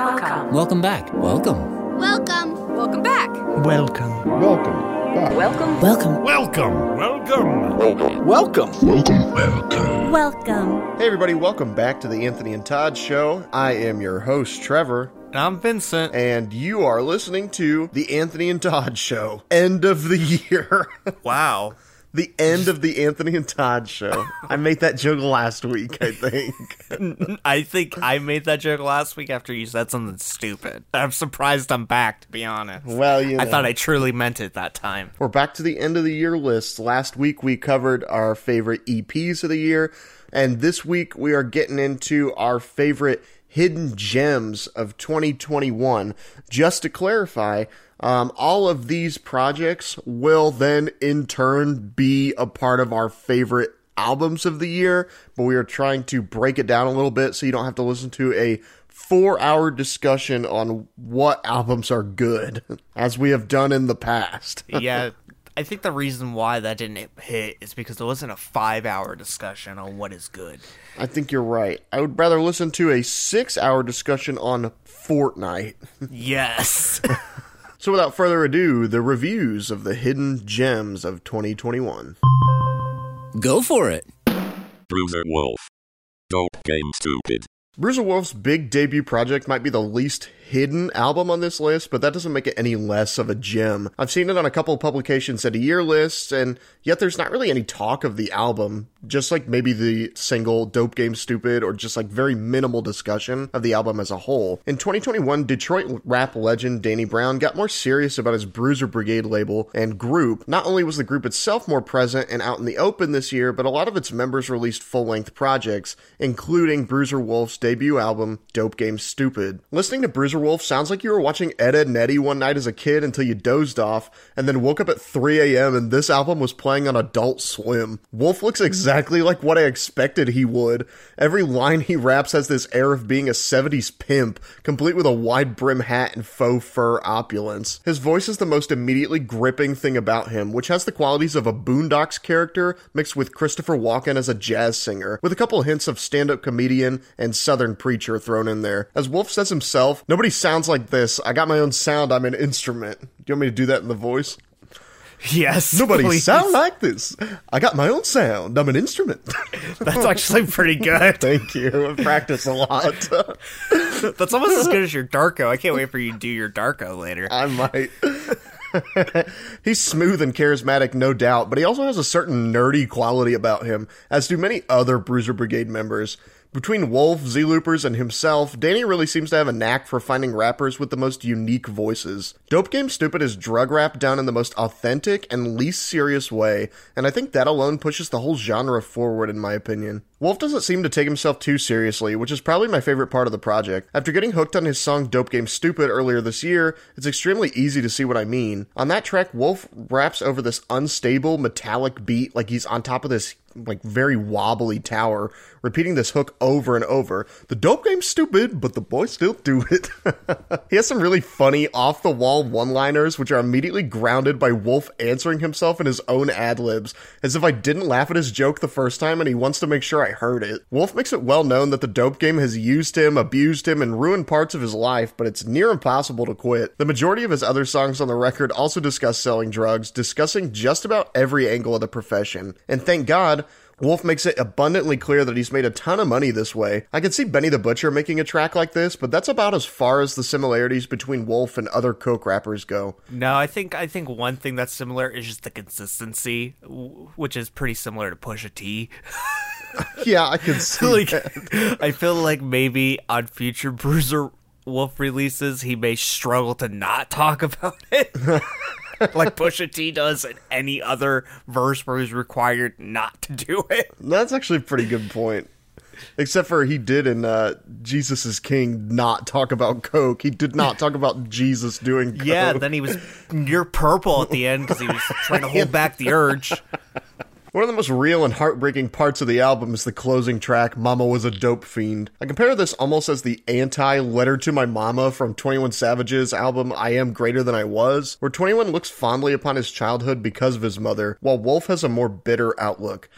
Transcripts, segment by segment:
Welcome. Welcome back. Welcome. Welcome. Welcome back. Welcome. Welcome. Welcome. Welcome. Welcome. Welcome. Welcome. Welcome. Welcome. Hey, everybody, welcome back to the Anthony and Todd Show. I am your host, Trevor, I'm Vincent. and you are listening to the Anthony and Todd Show. End of the year. Wow. The end of the Anthony and Todd Show. I made that joke last week, I think. I think I made that joke last week after you said something stupid. I'm surprised I'm back, to be honest. Well, you know. I thought I truly meant it that time. We're back to the end of the year list. Last week we covered our favorite EPs of the year, and this week we are getting into our favorite hidden gems of 2021. Just to clarify, um, all of these projects will then in turn be a part of our favorite albums of the year, but we are trying to break it down a little bit so you don't have to listen to a four hour discussion on what albums are good, as we have done in the past. Yeah. I think the reason why that didn't hit is because it wasn't a five hour discussion on what is good. I think you're right. I would rather listen to a six hour discussion on Fortnite. Yes. So without further ado, the reviews of the hidden gems of 2021. Go for it. Bruiser Wolf. Dope game stupid. Bruiser Wolf's big debut project might be the least hidden album on this list, but that doesn't make it any less of a gem. I've seen it on a couple of publications at a year lists, and yet there's not really any talk of the album, just like maybe the single Dope Game Stupid, or just like very minimal discussion of the album as a whole. In 2021, Detroit rap legend Danny Brown got more serious about his Bruiser Brigade label and group. Not only was the group itself more present and out in the open this year, but a lot of its members released full length projects, including Bruiser Wolf's debut album, Dope Game Stupid. Listening to Bruiser Wolf sounds like you were watching Ed, Edd n Eddy one night as a kid until you dozed off, and then woke up at 3 a.m. and this album was playing on Adult Swim. Wolf looks exactly like what I expected he would. Every line he raps has this air of being a 70s pimp, complete with a wide brim hat and faux fur opulence. His voice is the most immediately gripping thing about him, which has the qualities of a Boondocks character mixed with Christopher Walken as a jazz singer, with a couple hints of stand up comedian and southern preacher thrown in there. As Wolf says himself, nobody sounds like this. I got my own sound, I'm an instrument. Do you want me to do that in the voice? yes. Nobody please. sound like this. I got my own sound. I'm an instrument. That's actually pretty good. Thank you. I practice a lot. That's almost as good as your Darko. I can't wait for you to do your Darko later. I might. He's smooth and charismatic, no doubt, but he also has a certain nerdy quality about him, as do many other Bruiser Brigade members. Between Wolf, ZelooperZ, and himself, Danny really seems to have a knack for finding rappers with the most unique voices. Dope Game Stupid is drug rap done in the most authentic and least serious way, and I think that alone pushes the whole genre forward, in my opinion. Wolf doesn't seem to take himself too seriously, which is probably my favorite part of the project. After getting hooked on his song Dope Game Stupid earlier this year, it's extremely easy to see what I mean. On that track, Wolf raps over this unstable, metallic beat like he's on top of this like very wobbly tower, repeating this hook over and over. The dope game's stupid, but the boys still do it. he has some really funny off the wall one liners, which are immediately grounded by Wolf answering himself in his own ad libs, as if I didn't laugh at his joke the first time and he wants to make sure I heard it. Wolf makes it well known that the dope game has used him, abused him, and ruined parts of his life, but it's near impossible to quit. The majority of his other songs on the record also discuss selling drugs, discussing just about every angle of the profession. And thank God, Wolf makes it abundantly clear that he's made a ton of money this way. I could see Benny the Butcher making a track like this, but that's about as far as the similarities between Wolf and other coke rappers go. No, I think I think one thing that's similar is just the consistency, which is pretty similar to Pusha T. Yeah, I can see like. I feel like maybe on future Bruiser Wolf releases, he may struggle to not talk about it. like Pusha T does in any other verse where he's required not to do it. That's actually a pretty good point. Except for he did in uh, Jesus is King not talk about coke. He did not talk about Jesus doing coke. Yeah, then he was near purple at the end because he was trying to hold back the urge. One of the most real and heartbreaking parts of the album is the closing track, Mama Was a Dope Fiend. I compare this almost as the anti Letter to My Mama from 21 Savage's album, I Am Greater Than I Was, where 21 looks fondly upon his childhood because of his mother, while Wolf has a more bitter outlook.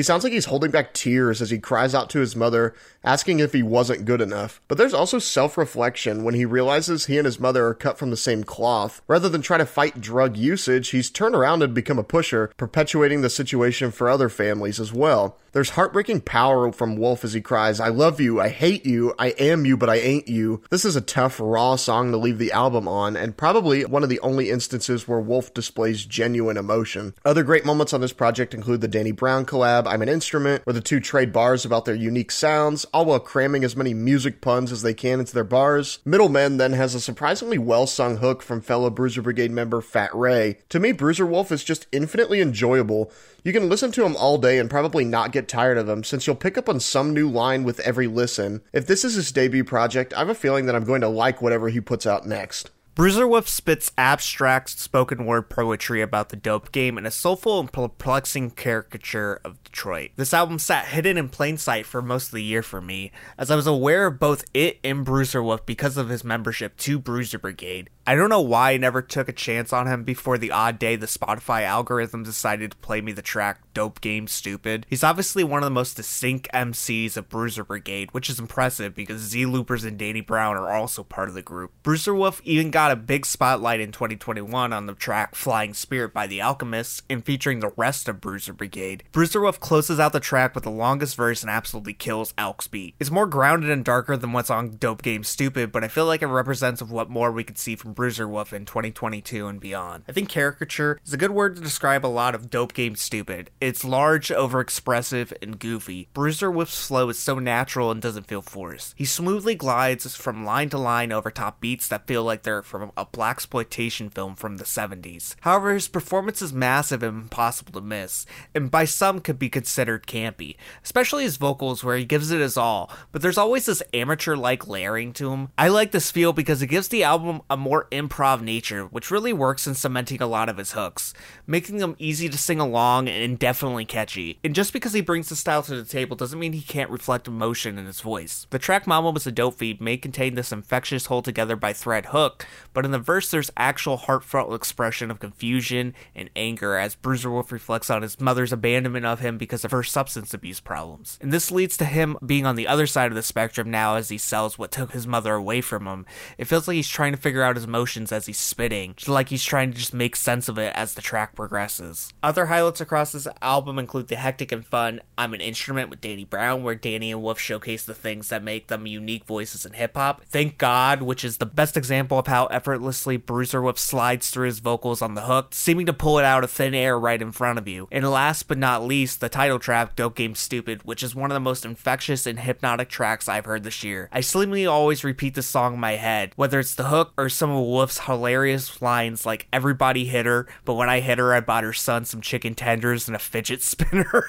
He sounds like he's holding back tears as he cries out to his mother, asking if he wasn't good enough. But there's also self reflection when he realizes he and his mother are cut from the same cloth. Rather than try to fight drug usage, he's turned around and become a pusher, perpetuating the situation for other families as well. There's heartbreaking power from Wolf as he cries, I love you, I hate you, I am you, but I ain't you. This is a tough, raw song to leave the album on, and probably one of the only instances where Wolf displays genuine emotion. Other great moments on this project include the Danny Brown collab, I'm an Instrument, where the two trade bars about their unique sounds, all while cramming as many music puns as they can into their bars. Middlemen then has a surprisingly well sung hook from fellow Bruiser Brigade member Fat Ray. To me, Bruiser Wolf is just infinitely enjoyable. You can listen to him all day and probably not get tired of him, since you'll pick up on some new line with every listen. If this is his debut project, I have a feeling that I'm going to like whatever he puts out next. Bruiser Wolf spits abstract spoken word poetry about the dope game in a soulful and perplexing caricature of Detroit. This album sat hidden in plain sight for most of the year for me, as I was aware of both it and Bruiser Wolf because of his membership to Bruiser Brigade. I don't know why I never took a chance on him before the odd day the Spotify algorithm decided to play me the track Dope Game Stupid. He's obviously one of the most distinct MCs of Bruiser Brigade, which is impressive because ZelooperZ and Danny Brown are also part of the group. Bruiser Wolf even got a big spotlight in 2021 on the track Flying Spirit by The Alchemists and featuring the rest of Bruiser Brigade. Bruiser Wolf closes out the track with the longest verse and absolutely kills Alc's beat. It's more grounded and darker than what's on Dope Game Stupid, but I feel like it represents of what more we could see from Bruiser Wolf in 2022 and beyond. I think caricature is a good word to describe a lot of Dope Game Stupid. It's large, overexpressive, and goofy. Bruiser Wolf's flow is so natural and doesn't feel forced. He smoothly glides from line to line over top beats that feel like they're from a blaxploitation film from the 70s. However, his performance is massive and impossible to miss, and by some could be considered campy, especially his vocals where he gives it his all, but there's always this amateur like layering to him. I like this feel because it gives the album a more improv nature, which really works in cementing a lot of his hooks, making them easy to sing along and definitely catchy. And just because he brings the style to the table doesn't mean he can't reflect emotion in his voice. The track Mama was a dope fiend may contain this infectious hold together by thread hook, but in the verse there's actual heartfelt expression of confusion and anger as Bruiser Wolf reflects on his mother's abandonment of him because of her substance abuse problems. And this leads to him being on the other side of the spectrum now as he sells what took his mother away from him. It feels like he's trying to figure out his emotions as he's spitting, like he's trying to just make sense of it as the track progresses. Other highlights across this album include the hectic and fun I'm an Instrument with Danny Brown, where Danny and Wolf showcase the things that make them unique voices in hip hop. Thank God, which is the best example of how effortlessly Bruiser Wolf slides through his vocals on the hook, seeming to pull it out of thin air right in front of you. And last but not least, the title track, Dope Game Stupid, which is one of the most infectious and hypnotic tracks I've heard this year. I slimly always repeat the song in my head, whether it's the hook or some of Wolf's hilarious lines like everybody hit her, but when I hit her, I bought her son some chicken tenders and a fidget spinner.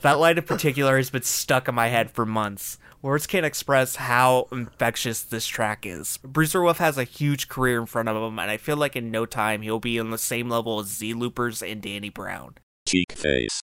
that line in particular has been stuck in my head for months. Words can't express how infectious this track is. Bruiser Wolf has a huge career in front of him, and I feel like in no time he'll be on the same level as ZelooperZ and Danny Brown. Cheekface.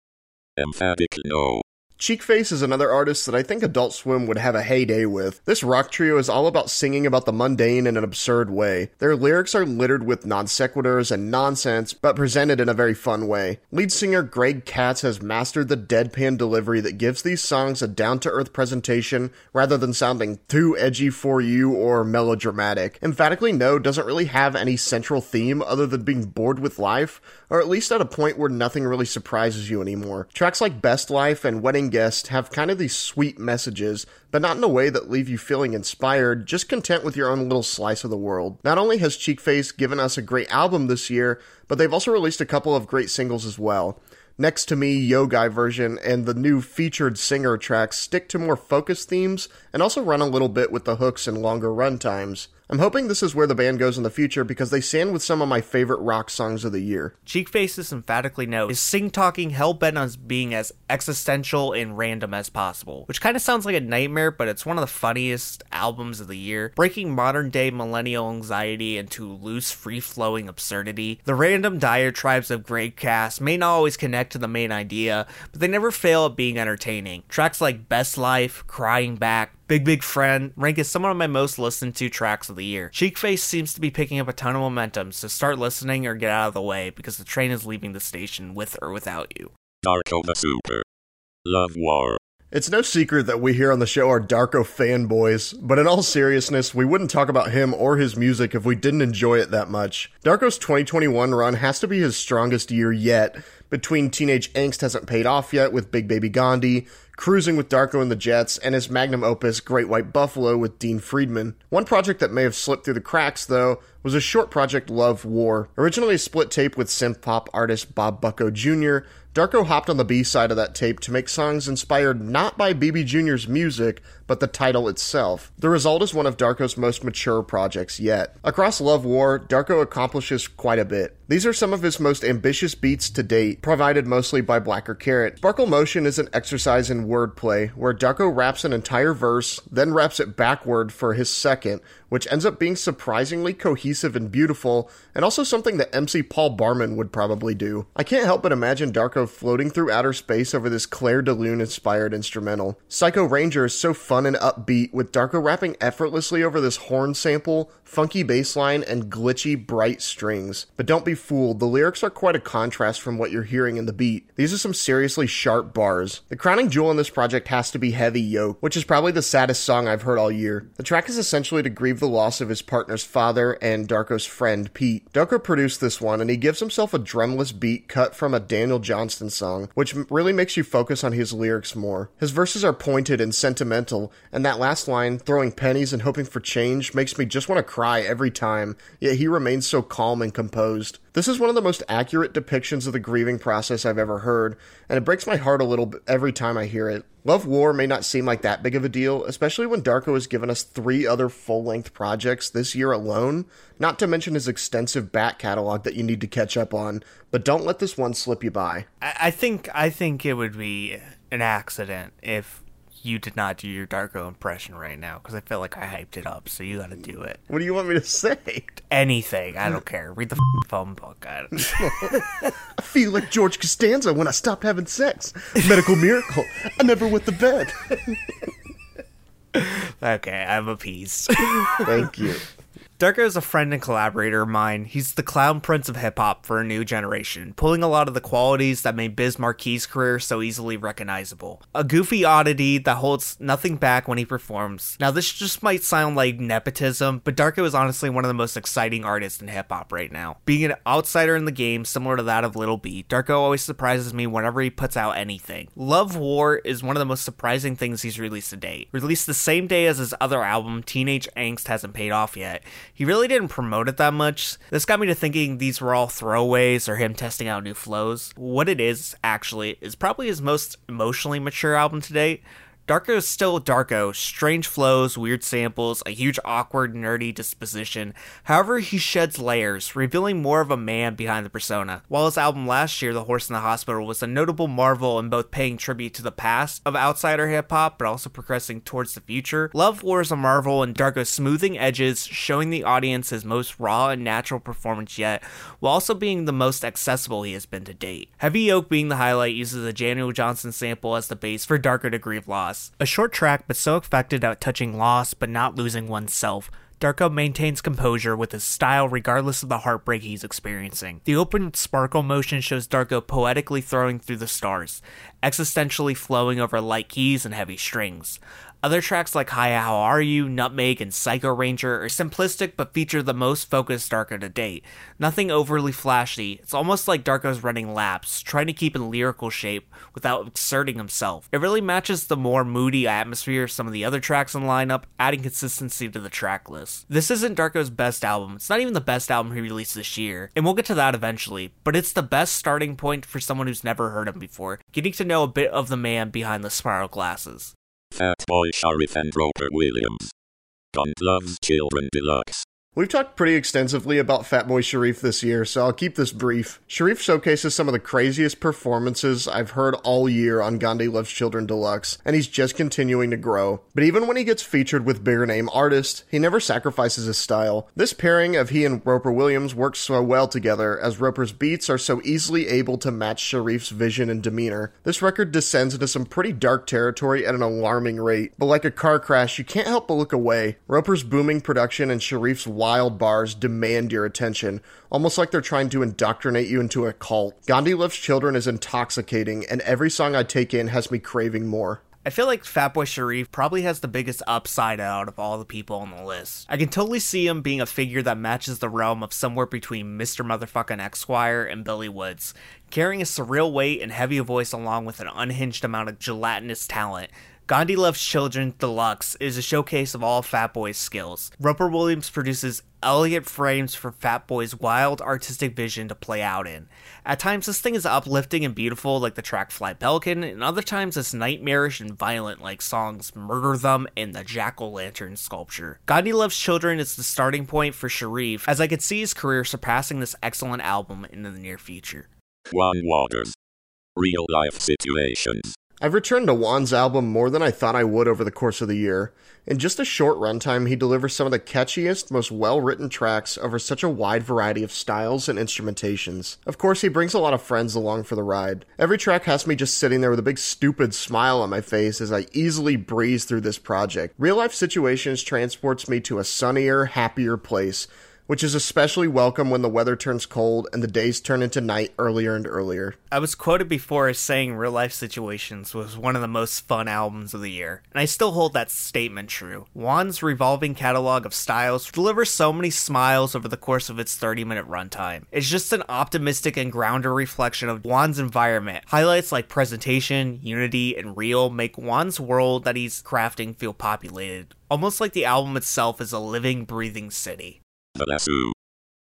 Emphatic no. Cheekface is another artist that I think Adult Swim would have a heyday with. This rock trio is all about singing about the mundane in an absurd way. Their lyrics are littered with non sequiturs and nonsense, but presented in a very fun way. Lead singer Greg Katz has mastered the deadpan delivery that gives these songs a down to earth presentation rather than sounding too edgy for you or melodramatic. Emphatically No doesn't really have any central theme other than being bored with life, or at least at a point where nothing really surprises you anymore. Tracks like Best Life and Wedding Guest have kind of these sweet messages, but not in a way that leave you feeling inspired, just content with your own little slice of the world. Not only has Cheekface given us a great album this year, but they've also released a couple of great singles as well. Next to Me, Yo Guy version, and the new featured singer tracks stick to more focused themes and also run a little bit with the hooks and longer run times. I'm hoping this is where the band goes in the future because they stand with some of my favorite rock songs of the year. Cheekface's emphatically no is sing talking hell bent on being as existential and random as possible, which kind of sounds like a nightmare, but it's one of the funniest albums of the year, breaking modern day millennial anxiety into loose, free flowing absurdity. The random diatribes of Greg Katz may not always connect to the main idea, but they never fail at being entertaining. Tracks like Best Life, Crying Back, Big Big Friend rank as some of my most listened to tracks of the year. Cheekface seems to be picking up a ton of momentum, so start listening or get out of the way because the train is leaving the station with or without you. Darko the Super. Love War. It's no secret that we here on the show are Darko fanboys, but in all seriousness, we wouldn't talk about him or his music if we didn't enjoy it that much. Darko's 2021 run has to be his strongest year yet. Between Teenage Angst hasn't paid off yet with Big Baby Gandhi, Cruising with Darko and the Jets, and his magnum opus Great White Buffalo with Dean Friedman. One project that may have slipped through the cracks, though, was a short project Love War. Originally a split tape with synth pop artist Bob Bucko Jr., Darko hopped on the B side of that tape to make songs inspired not by BB Jr.'s music, but the title itself. The result is one of Darko's most mature projects yet. Across Love War, Darko accomplishes quite a bit. These are some of his most ambitious beats to date, provided mostly by Blacker Carrot. Sparkle Motion is an exercise in wordplay, where Darko raps an entire verse, then raps it backward for his second, which ends up being surprisingly cohesive and beautiful, and also something that MC Paul Barman would probably do. I can't help but imagine Darko floating through outer space over this Clair de Lune inspired instrumental. Psycho Ranger is so fun and upbeat, with Darko rapping effortlessly over this horn sample, funky bass line, and glitchy, bright strings. But don't be fooled, the lyrics are quite a contrast from what you're hearing in the beat. These are some seriously sharp bars. The crowning jewel in this project has to be Heavy Yoke, which is probably the saddest song I've heard all year. The track is essentially to grieve the loss of his partner's father and Darko's friend, Pete. Darko produced this one, and he gives himself a drumless beat cut from a Daniel Johnston song, which really makes you focus on his lyrics more. His verses are pointed and sentimental, and that last line, throwing pennies and hoping for change, makes me just want to cry every time, yet he remains so calm and composed. This is one of the most accurate depictions of the grieving process I've ever heard, and it breaks my heart a little bit every time I hear it. Love War may not seem like that big of a deal, especially when Darko has given us three other full length projects this year alone, not to mention his extensive back catalog that you need to catch up on, but don't let this one slip you by. I, think I think it would be an accident if you did not do your Darko impression right now because I feel like I hyped it up, so you got to do it. What do you want me to say? Anything, I don't care. Read the f- phone book. I, I feel like George Costanza when I stopped having sex. Medical miracle. I never went to bed. okay, I'm appeased. Thank you. Darko is a friend and collaborator of mine. He's the clown prince of hip hop for a new generation, pulling a lot of the qualities that made Biz Markie's career so easily recognizable. A goofy oddity that holds nothing back when he performs. Now, this just might sound like nepotism, but Darko is honestly one of the most exciting artists in hip hop right now. Being an outsider in the game, similar to that of Lil B, Darko always surprises me whenever he puts out anything. Love War is one of the most surprising things he's released to date. Released the same day as his other album, Teenage Angst hasn't paid off yet. He really didn't promote it that much. This got me to thinking these were all throwaways or him testing out new flows. What it is, actually, is probably his most emotionally mature album to date. Darko is still Darko, strange flows, weird samples, a huge awkward, nerdy disposition. However, he sheds layers, revealing more of a man behind the persona. While his album last year, The Horse in the Hospital, was a notable marvel in both paying tribute to the past of outsider hip hop, but also progressing towards the future, Love War is a marvel in Darko's smoothing edges, showing the audience his most raw and natural performance yet, while also being the most accessible he has been to date. Heavy Yoke being the highlight uses a Daniel Johnston sample as the base for Darker Degree of loss. A short track, but so effective at touching loss but not losing oneself. Darko maintains composure with his style regardless of the heartbreak he's experiencing. The open sparkle motion shows Darko poetically throwing through the stars, existentially flowing over light keys and heavy strings. Other tracks like Hi How Are You, Nutmeg, and Psycho Ranger are simplistic but feature the most focused Darko to date. Nothing overly flashy, it's almost like Darko's running laps, trying to keep in lyrical shape without exerting himself. It really matches the more moody atmosphere of some of the other tracks in the lineup, adding consistency to the track list. This isn't Darko's best album, it's not even the best album he released this year, and we'll get to that eventually, but it's the best starting point for someone who's never heard him before, getting to know a bit of the man behind the spiral glasses. Fatboy Sharif and Roper Williams. Loves Children Deluxe. We've talked pretty extensively about Fatboy Sharif this year, so I'll keep this brief. Sharif showcases some of the craziest performances I've heard all year on Gandhi Loves Children Deluxe, and he's just continuing to grow. But even when he gets featured with bigger name artists, he never sacrifices his style. This pairing of he and Roper Williams works so well together, as Roper's beats are so easily able to match Sharif's vision and demeanor. This record descends into some pretty dark territory at an alarming rate, but like a car crash, you can't help but look away. Roper's booming production and Sharif's wild bars demand your attention, almost like they're trying to indoctrinate you into a cult. Gandhi Loves Children is intoxicating, and every song I take in has me craving more. I feel like Fatboy Sharif probably has the biggest upside out of all the people on the list. I can totally see him being a figure that matches the realm of somewhere between Mr. Motherfucking Esquire and Billy Woods, carrying a surreal weight and heavy voice along with an unhinged amount of gelatinous talent. Gandhi Loves Children Deluxe is a showcase of all Fatboy's skills. Roper Williams produces elegant frames for Fatboy's wild artistic vision to play out in. At times, this thing is uplifting and beautiful, like the track Fly Pelican, and other times it's nightmarish and violent, like songs Murder Them and the Jack O' Lantern sculpture. Gandhi Loves Children is the starting point for Sharif, as I could see his career surpassing this excellent album in the near future. Juan Waters. Real life situations. I've returned to Juan's album more than I thought I would over the course of the year. In just a short runtime, he delivers some of the catchiest, most well written tracks over such a wide variety of styles and instrumentations. Of course, he brings a lot of friends along for the ride. Every track has me just sitting there with a big stupid smile on my face as I easily breeze through this project. Real life situations transports me to a sunnier, happier place which is especially welcome when the weather turns cold and the days turn into night earlier and earlier. I was quoted before as saying Real Life Situations was one of the most fun albums of the year, and I still hold that statement true. Juan's revolving catalog of styles delivers so many smiles over the course of its 30 minute runtime. It's just an optimistic and grounded reflection of Juan's environment. Highlights like presentation, unity, and real make Juan's world that he's crafting feel populated, almost like the album itself is a living, breathing city. The Lasso.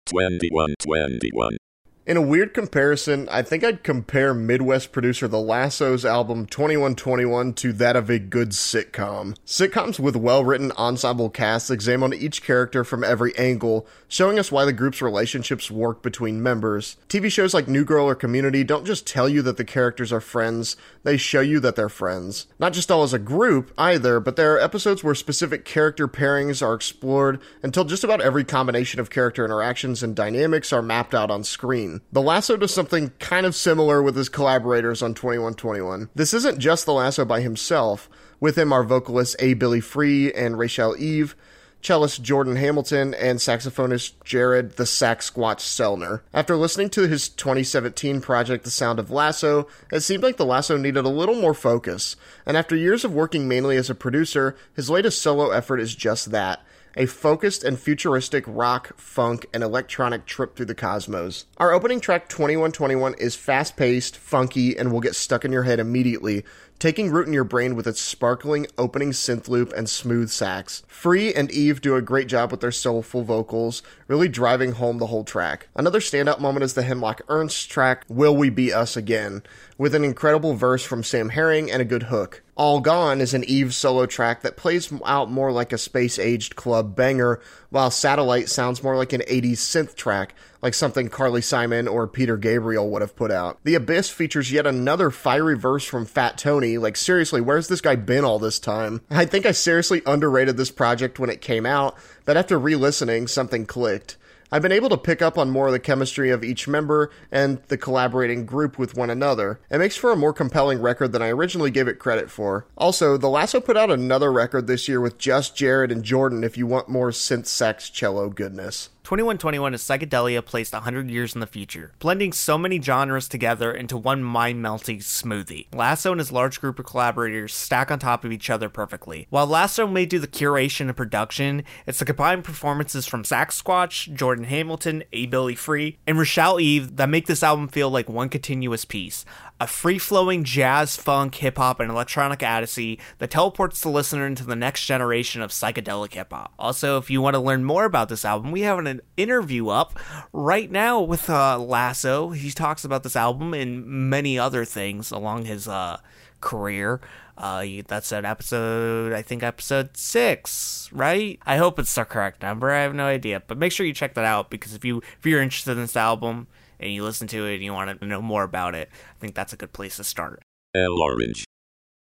2121. In a weird comparison, I think I'd compare Midwest producer The Lasso's album 2121 to that of a good sitcom. Sitcoms with well written ensemble casts examine each character from every angle, showing us why the group's relationships work between members. TV shows like New Girl or Community don't just tell you that the characters are friends, they show you that they're friends. Not just all as a group, either, but there are episodes where specific character pairings are explored until just about every combination of character interactions and dynamics are mapped out on screen. The Lasso does something kind of similar with his collaborators on 2121. This isn't just The Lasso by himself. With him are vocalists A. Billy Free and Rachel Eve, cellist Jordan Hamilton, and saxophonist Jared the Sax Squatch Sellner. After listening to his 2017 project The Sound of Lasso, it seemed like The Lasso needed a little more focus, and after years of working mainly as a producer, his latest solo effort is just that a focused and futuristic rock, funk, and electronic trip through the cosmos. Our opening track 2121 is fast paced, funky, and will get stuck in your head immediately, taking root in your brain with its sparkling opening synth loop and smooth sax. Free and Eve do a great job with their soulful vocals, really driving home the whole track. Another standout moment is the Hemlock Ernst track, Will We Be Us Again, with an incredible verse from Sam Herring and a good hook. All Gone is an Eve solo track that plays out more like a space aged club banger, while Satellite sounds more like an 80s synth track, like something Carly Simon or Peter Gabriel would have put out. The Abyss features yet another fiery verse from Fat Tony. Like, seriously, where's this guy been all this time? I think I seriously underrated this project when it came out, but after re listening, something clicked. I've been able to pick up on more of the chemistry of each member and the collaborating group with one another. It makes for a more compelling record than I originally gave it credit for. Also, The Lasso put out another record this year with just Jared and Jordan if you want more synth sax cello goodness. 2121 is psychedelia placed 100 years in the future, blending so many genres together into one mind melting smoothie. Lasso and his large group of collaborators stack on top of each other perfectly. While Lasso may do the curation and production, it's the combined performances from Sax Squatch, Jordan Hamilton, A. Billy Free, and Rochelle Eve that make this album feel like one continuous piece a free flowing jazz, funk, hip hop, and electronic odyssey that teleports the listener into the next generation of psychedelic hip hop. Also, if you want to learn more about this album, we have an interview up right now with uh, Lasso. He talks about this album and many other things along his uh, career. Uh, that's an episode, I think episode six, right? I hope it's the correct number. I have no idea, but make sure you check that out because if you if you're interested in this album, and you listen to it and you want to know more about it, I think that's a good place to start. L'Orange.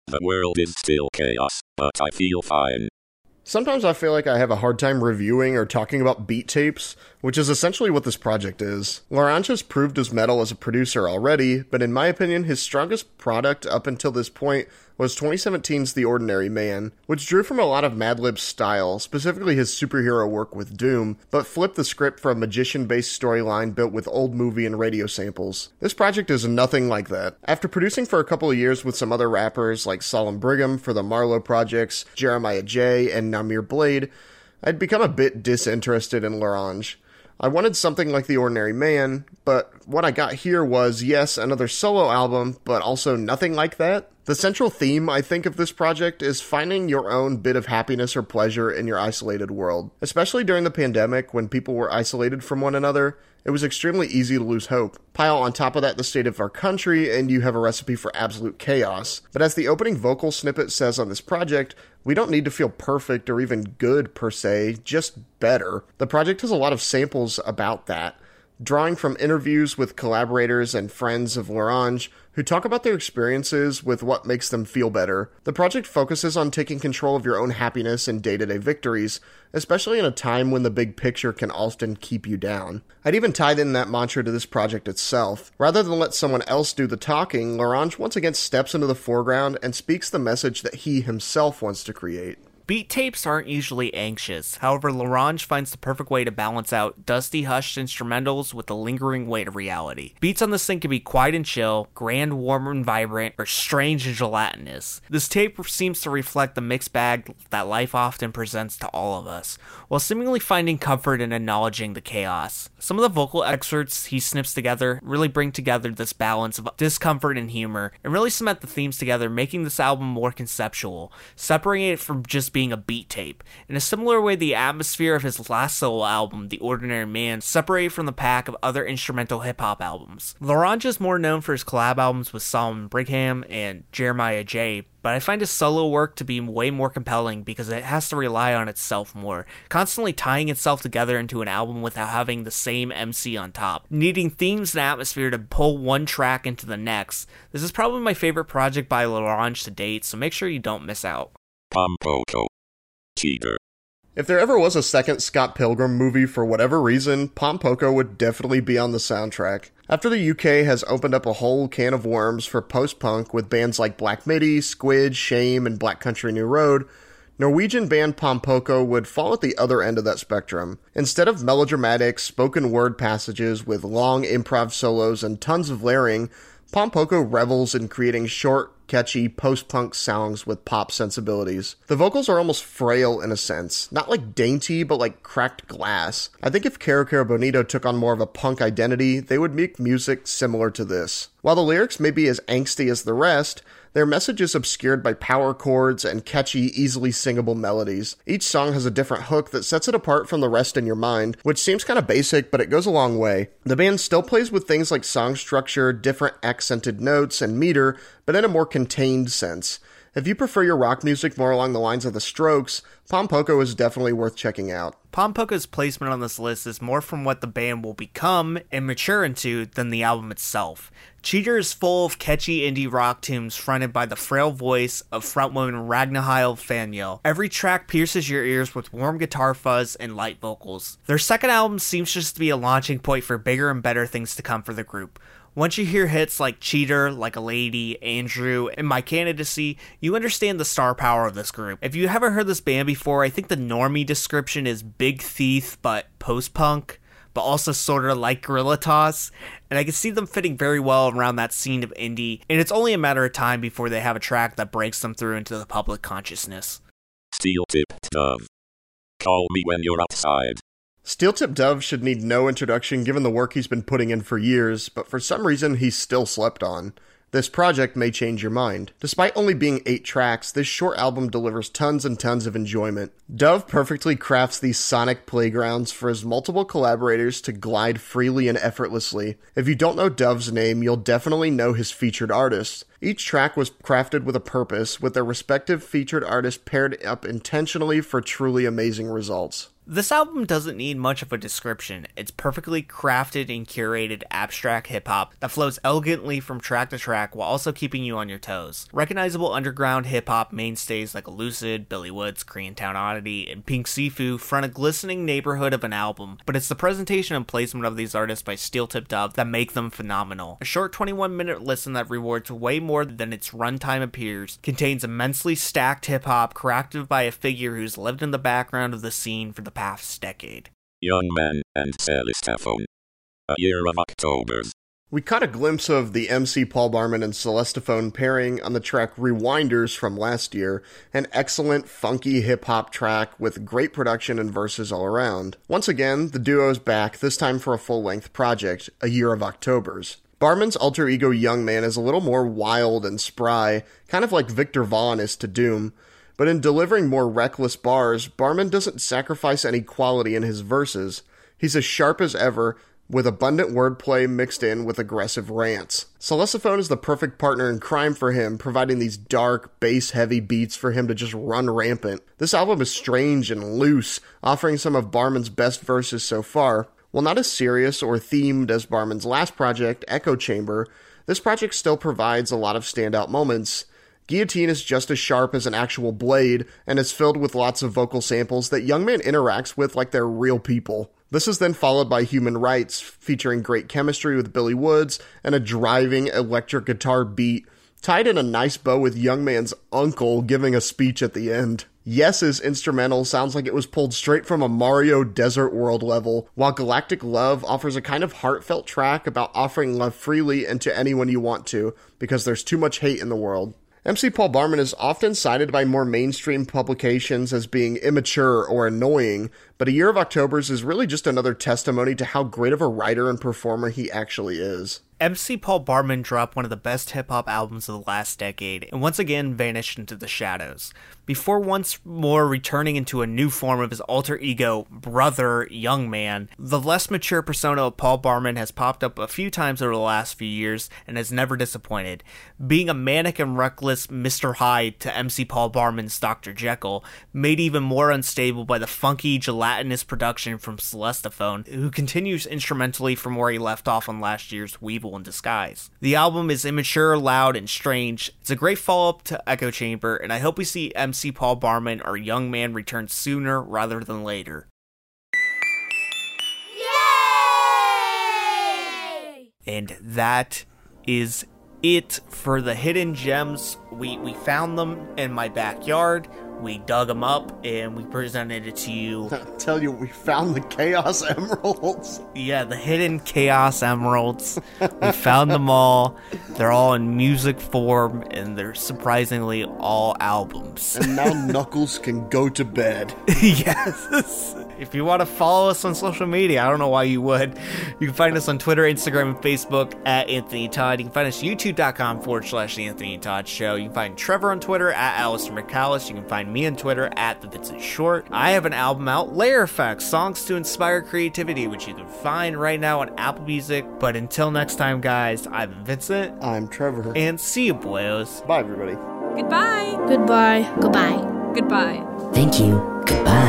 The world is still chaos, but I feel fine. Sometimes I feel like I have a hard time reviewing or talking about beat tapes, which is essentially what this project is. L'Orange has proved his mettle as a producer already, but in my opinion, his strongest product up until this point was 2017's The Ordinary Man, which drew from a lot of Madlib's style, specifically his superhero work with Doom, but flipped the script for a magician based storyline built with old movie and radio samples. This project is nothing like that. After producing for a couple of years with some other rappers like Solemn Brigham for the Marlowe projects, Jeremiah Jae., and Namir Blade, I'd become a bit disinterested in L'Orange. I wanted something like The Ordinary Man, but what I got here was, yes, another solo album, but also nothing like that. The central theme, I think, of this project is finding your own bit of happiness or pleasure in your isolated world. Especially during the pandemic when people were isolated from one another, it was extremely easy to lose hope. Pile on top of that the state of our country, and you have a recipe for absolute chaos. But as the opening vocal snippet says on this project, we don't need to feel perfect or even good per se, just better. The project has a lot of samples about that, drawing from interviews with collaborators and friends of L'Orange who talk about their experiences with what makes them feel better. The project focuses on taking control of your own happiness and day to day victories, especially in a time when the big picture can often keep you down. I'd even tied in that mantra to this project itself. Rather than let someone else do the talking, L'Orange once again steps into the foreground and speaks the message that he himself wants to create. Beat tapes aren't usually anxious. However, L'Orange finds the perfect way to balance out dusty, hushed instrumentals with the lingering weight of reality. Beats on this thing can be quiet and chill, grand, warm and vibrant, or strange and gelatinous. This tape seems to reflect the mixed bag that life often presents to all of us, while seemingly finding comfort in acknowledging the chaos. Some of the vocal excerpts he snips together really bring together this balance of discomfort and humor, and really cement the themes together, making this album more conceptual, separating it from just being being a beat tape. In a similar way, the atmosphere of his last solo album, The Ordinary Man, separated from the pack of other instrumental hip hop albums. L'Orange is more known for his collab albums with Solemn Brigham and Jeremiah Jae., but I find his solo work to be way more compelling because it has to rely on itself more, constantly tying itself together into an album without having the same MC on top, needing themes and atmosphere to pull one track into the next. This is probably my favorite project by L'Orange to date, so make sure you don't miss out. Cheater. If there ever was a second Scott Pilgrim movie for whatever reason, Pom Poko would definitely be on the soundtrack. After the UK has opened up a whole can of worms for post punk with bands like Black Midi, Squid, Shame, and Black Country New Road, Norwegian band Pom Poko would fall at the other end of that spectrum. Instead of melodramatic, spoken word passages with long improv solos and tons of layering, Pom Poko revels in creating short, catchy post punk songs with pop sensibilities. The vocals are almost frail in a sense, not like dainty, but like cracked glass. I think if Kero Kero Bonito took on more of a punk identity, they would make music similar to this. While the lyrics may be as angsty as the rest, their message is obscured by power chords and catchy, easily singable melodies. Each song has a different hook that sets it apart from the rest in your mind, which seems kind of basic, but it goes a long way. The band still plays with things like song structure, different accented notes, and meter, but in a more contained sense. If you prefer your rock music more along the lines of the Strokes, Pom Poko is definitely worth checking out. Pom Poko's placement on this list is more from what the band will become and mature into than the album itself. Cheater is full of catchy indie rock tunes fronted by the frail voice of frontwoman Ragnhild Fangel. Every track pierces your ears with warm guitar fuzz and light vocals. Their second album seems just to be a launching point for bigger and better things to come for the group. Once you hear hits like Cheater, Like a Lady, Andrew, and My Candidacy, you understand the star power of this group. If you haven't heard this band before, I think the normie description is big thief but post punk, but also sort of like Gorillaz. And I can see them fitting very well around that scene of indie, and it's only a matter of time before they have a track that breaks them through into the public consciousness. Steel tipped dove. Call me when you're outside. Steel Tip Dove should need no introduction given the work he's been putting in for years, but for some reason he's still slept on. This project may change your mind. Despite only being eight tracks, this short album delivers tons and tons of enjoyment. Dove perfectly crafts these sonic playgrounds for his multiple collaborators to glide freely and effortlessly. If you don't know Dove's name, you'll definitely know his featured artists. Each track was crafted with a purpose, with their respective featured artists paired up intentionally for truly amazing results. This album doesn't need much of a description. It's perfectly crafted and curated abstract hip hop that flows elegantly from track to track while also keeping you on your toes. Recognizable underground hip hop mainstays like Lucid, Billy Woods, Koreatown Oddity, and Pink Sifu front a glistening neighborhood of an album, but it's the presentation and placement of these artists by Steel Tip Dove that make them phenomenal. A short 21 minute listen that rewards way more more than its runtime appears, contains immensely stacked hip hop crafted by a figure who's lived in the background of the scene for the past decade. Young Man and Celestaphone. A Year of Octobers. We caught a glimpse of the MC Paul Barman and Celestaphone pairing on the track Rewinders from last year, an excellent funky hip hop track with great production and verses all around. Once again, the duo's back, this time for a full length project, A Year of Octobers. Barman's alter ego Young Man is a little more wild and spry, kind of like Viktor Vaughn is to Doom, but in delivering more reckless bars, Barman doesn't sacrifice any quality in his verses. He's as sharp as ever, with abundant wordplay mixed in with aggressive rants. Celestaphone is the perfect partner in crime for him, providing these dark, bass heavy beats for him to just run rampant. This album is strange and loose, offering some of Barman's best verses so far. While not as serious or themed as Barman's last project, Echo Chamber, this project still provides a lot of standout moments. Guillotine is just as sharp as an actual blade and is filled with lots of vocal samples that Young Man interacts with like they're real people. This is then followed by Human Rights, featuring great chemistry with Billy Woods and a driving electric guitar beat, tied in a nice bow with Young Man's uncle giving a speech at the end. Yes's instrumental sounds like it was pulled straight from a Mario Desert World level, while Galactic Love offers a kind of heartfelt track about offering love freely and to anyone you want to, because there's too much hate in the world. MC Paul Barman is often cited by more mainstream publications as being immature or annoying, but A Year of Octobers is really just another testimony to how great of a writer and performer he actually is. MC Paul Barman dropped one of the best hip hop albums of the last decade and once again vanished into the shadows, before once more returning into a new form of his alter ego, brother, young man. The less mature persona of Paul Barman has popped up a few times over the last few years and has never disappointed. Being a manic and reckless Mr. Hyde to MC Paul Barman's Dr. Jekyll, made even more unstable by the funky, gelatinous production from Celestaphone, who continues instrumentally from where he left off on last year's Weevil in Disguise. The album is immature, loud, and strange. It's a great follow up to Echo Chamber, and I hope we see MC Paul Barman our Young Man return sooner rather than later. And that is it for the hidden gems. We we found them in my backyard. We dug them up and we presented it to you. I tell you, we found the Chaos Emeralds. Yeah, the hidden Chaos Emeralds. we found them all. They're all in music form and they're surprisingly all albums. And now Knuckles can go to bed. yes. If you want to follow us on social media, I don't know why you would. You can find us on Twitter, Instagram, and Facebook at Anthony Todd. You can find us youtube.com forward slash The Anthony Todd Show. You can find Trevor on Twitter at Alistair McCallis. You can find me on Twitter at The Vincent Short. I have an album out, Layer Effects, Songs to Inspire Creativity, which you can find right now on Apple Music. But until next time, guys, I'm Vincent. I'm Trevor. And see you, boyos. Bye, everybody. Goodbye. Goodbye. Goodbye. Goodbye. Thank you. Goodbye.